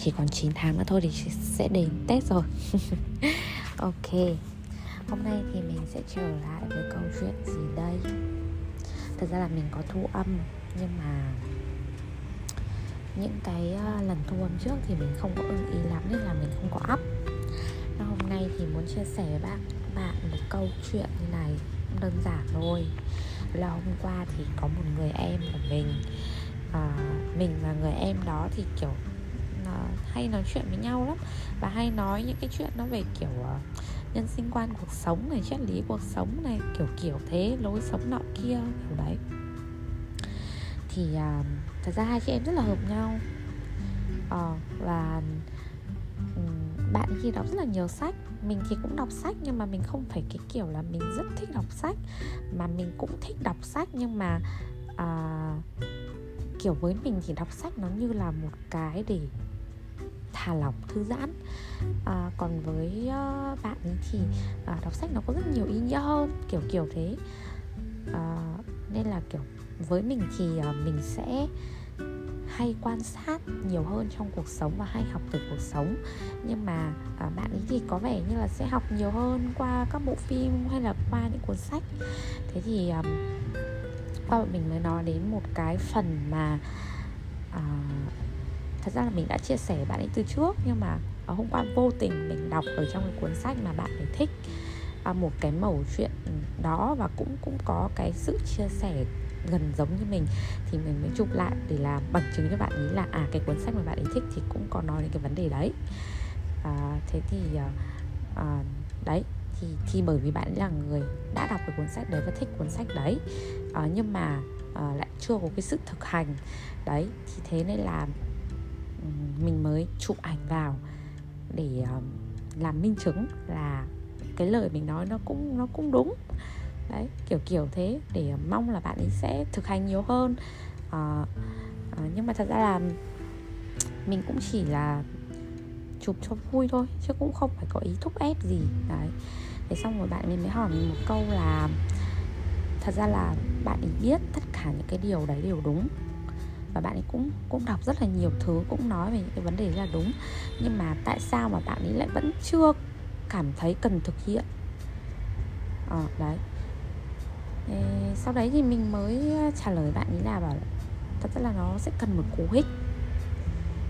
chỉ còn 9 tháng nữa thôi thì sẽ đến Tết rồi. Ok Hôm nay thì mình sẽ trở lại với câu chuyện gì đây? Thật ra là mình có thu âm Nhưng mà Những cái ờ, lần thu âm trước thì mình không có ưng ý lắm Nên là mình không có up. Và Hôm nay thì muốn chia sẻ với bạn bạn một câu chuyện như này Đơn giản thôi. Là hôm qua thì có một người em của mình à, Mình và người em đó thì kiểu hay nói chuyện với nhau lắm. Và hay nói những cái chuyện nó về kiểu uh, nhân sinh quan cuộc sống này triết lý cuộc sống này kiểu kiểu thế lối sống nọ kia kiểu đấy. Thì uh, thật ra hai chị em rất là hợp nhau. Uh, và um, bạn khi đọc rất là nhiều sách. Mình thì cũng đọc sách nhưng mà mình không phải cái kiểu là mình rất thích đọc sách mà mình cũng thích đọc sách nhưng mà uh, kiểu với mình thì đọc sách nó như là một cái để thả lỏng thư giãn. À, còn với uh, bạn ấy thì uh, đọc sách nó có rất nhiều ý nghĩa hơn kiểu kiểu thế. À, nên là kiểu với mình thì uh, mình sẽ hay quan sát nhiều hơn trong cuộc sống và hay học từ cuộc sống. Nhưng mà à, bạn ấy thì có vẻ như là sẽ học nhiều hơn qua các bộ phim hay là qua những cuốn sách. Thế thì um, qua mình mới nói đến một cái phần mà à, thật ra là mình đã chia sẻ bạn ấy từ trước nhưng mà à, hôm qua vô tình mình đọc ở trong cái cuốn sách mà bạn ấy thích à, một cái mẩu chuyện đó và cũng cũng có cái sự chia sẻ gần giống như mình thì mình mới chụp lại để làm bằng chứng cho bạn ấy là à cái cuốn sách mà bạn ấy thích thì cũng có nói đến cái vấn đề đấy. À, thế thì à, à, đấy thì thì bởi vì bạn ấy là người đã đọc cái cuốn sách đấy và thích cuốn sách đấy à, nhưng mà à, lại chưa có cái sự thực hành đấy thì thế nên là mình mới chụp ảnh vào để ờ, làm minh chứng là cái lời mình nói nó cũng nó cũng đúng. Đấy kiểu kiểu thế để ờ, mong là bạn ấy sẽ thực hành nhiều hơn. À, à, nhưng mà thật ra là mình cũng chỉ là chụp cho vui thôi chứ cũng không phải có ý thúc ép gì. Đấy thế xong rồi bạn mình mới hỏi mình một câu là thật ra là bạn ấy biết tất cả những cái điều đấy đều đúng và bạn ấy cũng cũng đọc rất là nhiều thứ cũng nói về những cái vấn đề là đúng. Nhưng mà tại sao mà bạn ấy lại vẫn chưa cảm thấy cần thực hiện? Ờ đấy. Ê, sau đấy thì mình mới ờ, trả lời bạn ấy là bảo thật ra là nó sẽ cần một cú hích.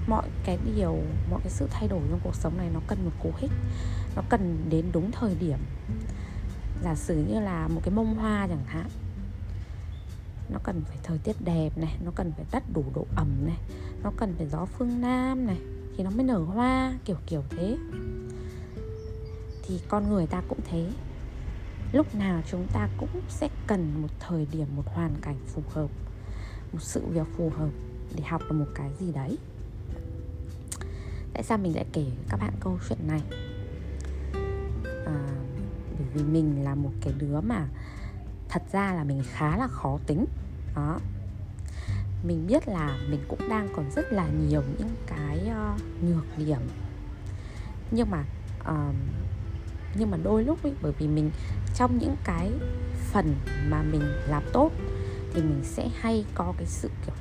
Mọi cái điều mọi cái sự thay đổi trong cuộc sống này nó cần một cú hích. Nó cần đến đúng thời điểm. Giả sử như là một cái bông hoa chẳng hạn nó cần phải thời tiết đẹp này nó cần phải tắt đủ độ ẩm này nó cần phải gió phương nam này thì nó mới nở hoa kiểu kiểu thế. Thì con người ta cũng thế. Lúc nào chúng ta cũng sẽ cần một thời điểm một hoàn cảnh phù hợp một sự việc phù hợp để học được một cái gì đấy. Tại sao mình lại kể các bạn câu chuyện này? À, bởi vì mình là một cái đứa mà thật ra là mình khá là khó tính. Đó. Mình biết là mình cũng đang còn rất là nhiều những cái uh, nhược điểm. Nhưng mà uh, nhưng mà đôi lúc ấy, bởi vì mình trong những cái phần mà mình làm tốt thì mình sẽ hay có cái sự kiểu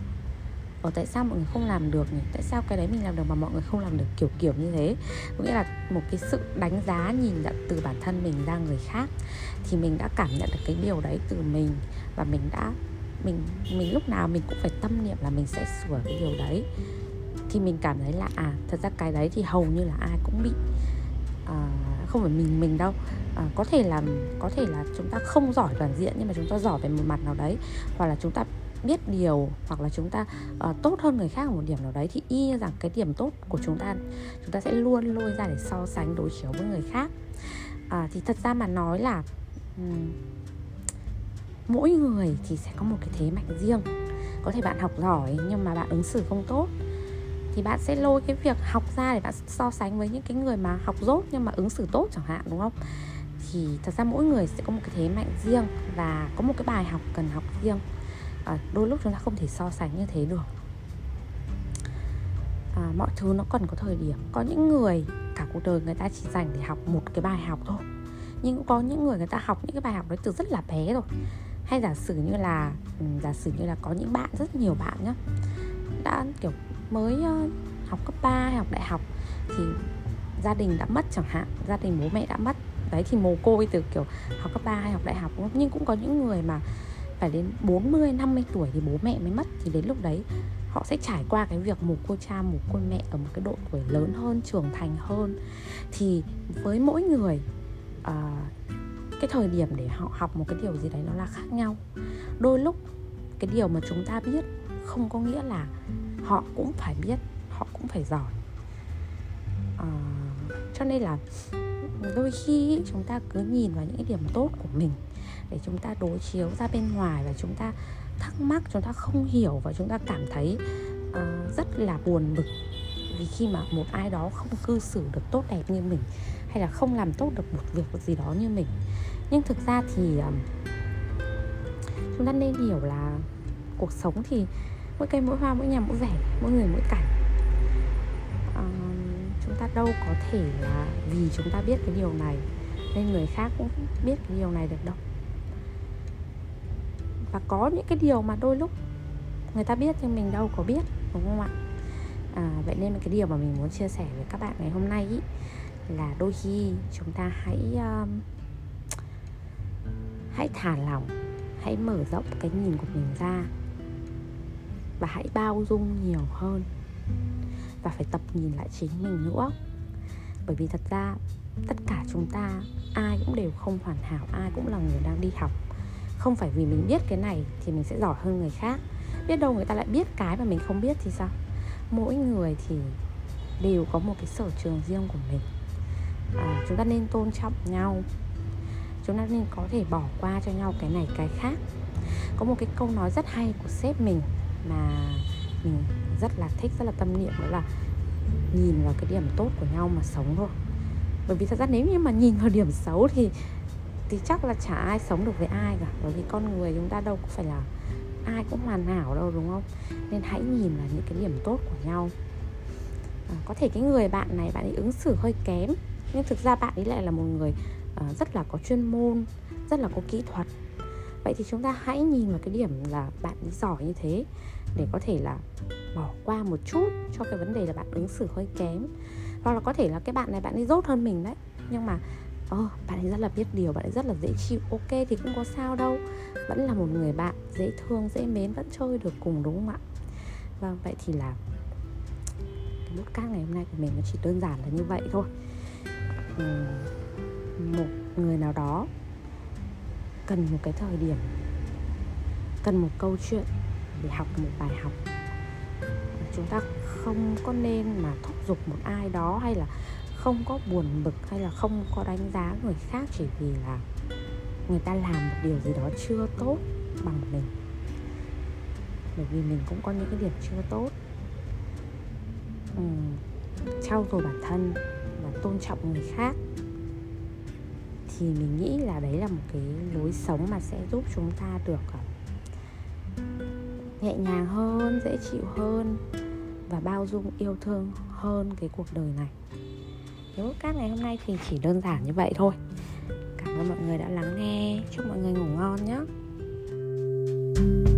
ở tại sao mọi người không làm được nhỉ? Tại sao cái đấy mình làm được mà mọi người không làm được kiểu kiểu như thế? Có nghĩa là một cái sự đánh giá nhìn nhận từ bản thân mình ra người khác Thì mình đã cảm nhận được cái điều đấy từ mình Và mình đã mình mình lúc nào mình cũng phải tâm niệm là mình sẽ sửa cái điều đấy. Thì mình cảm thấy là à thật ra cái đấy thì hầu như là ai cũng bị à, không phải mình mình đâu. À, có thể là có thể là chúng ta không giỏi toàn diện nhưng mà chúng ta giỏi về một mặt nào đấy hoặc là chúng ta biết điều hoặc là chúng ta uh, tốt hơn người khác ở một điểm nào đấy thì y như rằng cái điểm tốt của chúng ta chúng ta sẽ luôn lôi ra để so sánh đối chiếu với người khác. Uh, thì thật ra mà nói là um, mỗi người thì sẽ có một cái thế mạnh riêng. Có thể bạn học giỏi nhưng mà bạn ứng xử không tốt thì bạn sẽ lôi cái việc học ra để bạn so sánh với những cái người mà học dốt nhưng mà ứng xử tốt chẳng hạn đúng không? Thì thật ra mỗi người sẽ có một cái thế mạnh riêng và có một cái bài học cần học riêng à, đôi lúc chúng ta không thể so sánh như thế được. À, mọi thứ nó cần có thời điểm. Có những người cả cuộc đời người ta chỉ dành để học một cái bài học thôi. Nhưng cũng có những người người ta học những cái bài học đấy từ rất là bé rồi. Hay giả sử như là ừ, giả sử như là có những bạn rất nhiều bạn nhá đã kiểu mới học cấp 3 hay học đại học thì gia đình đã mất chẳng hạn gia đình bố mẹ đã mất. Đấy thì mồ côi từ kiểu học cấp 3 hay học đại học nhưng cũng có những người mà phải đến 40 50 tuổi thì bố mẹ mới mất thì đến lúc đấy họ sẽ trải qua cái việc mồ côi cha mồ côi mẹ ở một cái độ tuổi lớn hơn trưởng thành hơn. Thì với mỗi người uh, cái thời điểm để họ học một cái điều gì đấy nó là khác nhau. Đôi lúc cái điều mà chúng ta biết không có nghĩa là họ cũng phải biết họ cũng phải giỏi. Uh, cho nên là đôi khi chúng ta cứ nhìn vào những cái điểm tốt của mình để chúng ta đối chiếu ra bên ngoài và chúng ta thắc mắc chúng ta không hiểu và chúng ta cảm thấy uh, rất là buồn bực. Vì khi mà một ai đó không cư xử được tốt đẹp như mình hay là không làm tốt được một việc gì đó như mình. Nhưng thực ra thì um, chúng ta nên hiểu là cuộc sống thì mỗi cây mỗi hoa mỗi nhà mỗi vẻ mỗi người mỗi cảnh. Ờ, chúng ta đâu có thể là vì chúng ta biết cái điều này nên người khác cũng biết cái điều này được đâu và có những cái điều mà đôi lúc người ta biết nhưng mình đâu có biết đúng không ạ? À, vậy nên cái điều mà mình muốn chia sẻ với các bạn ngày hôm nay ý, là đôi khi chúng ta hãy um, hãy thả lỏng hãy mở rộng cái nhìn của mình ra và hãy bao dung nhiều hơn và phải tập nhìn lại chính mình nữa. Bởi vì thật ra tất cả chúng ta ai cũng đều không hoàn hảo ai cũng là người đang đi học không phải vì mình biết cái này thì mình sẽ giỏi hơn người khác. Biết đâu người ta lại biết cái mà mình không biết thì sao? Mỗi người thì đều có một cái sở trường riêng của mình. À, chúng ta nên tôn trọng nhau. Chúng ta nên có thể bỏ qua cho nhau cái này cái khác. Có một cái câu nói rất hay của sếp mình mà mình rất là thích rất là tâm niệm đó là nhìn vào cái điểm tốt của nhau mà sống thôi. Bởi vì thật ra nếu như mà nhìn vào điểm xấu thì thì chắc là chả ai sống được với ai cả bởi vì con người chúng ta đâu có phải là ai cũng hoàn hảo đâu đúng không? Nên hãy nhìn vào những cái điểm tốt của nhau. À, có thể cái người bạn này bạn ấy ứng xử hơi kém nhưng thực ra bạn ấy lại là một người uh, rất là có chuyên môn rất là có kỹ thuật. Vậy thì chúng ta hãy nhìn vào cái điểm là bạn ấy giỏi như thế để có thể là bỏ qua một chút cho cái vấn đề là bạn ứng xử hơi kém. Hoặc là có thể là cái bạn này bạn ấy dốt hơn mình đấy nhưng mà oh, bạn ấy rất là biết điều bạn ấy rất là dễ chịu. Ok thì cũng có sao đâu. Vẫn là một người bạn dễ thương dễ mến vẫn chơi được cùng đúng không ạ? Vâng vậy thì là cái bút cát ngày hôm nay của mình nó chỉ đơn giản là như vậy thôi. Một người nào đó cần một cái thời điểm cần một câu chuyện để học một bài học. Chúng ta không có nên mà thúc giục một ai đó hay là không có buồn bực hay là không có đánh giá người khác chỉ vì là người ta làm một điều gì đó chưa tốt bằng mình. Bởi vì mình cũng có những cái điểm chưa tốt. Ừ, trau dồi bản thân và tôn trọng người khác thì mình nghĩ là đấy là một cái lối sống mà sẽ giúp chúng ta được ờ, nhẹ nhàng hơn dễ chịu hơn và bao dung yêu thương hơn cái cuộc đời này podcast ngày hôm nay thì chỉ đơn giản như vậy thôi. Cảm ơn mọi người đã lắng nghe. Chúc mọi người ngủ ngon nhé. thank you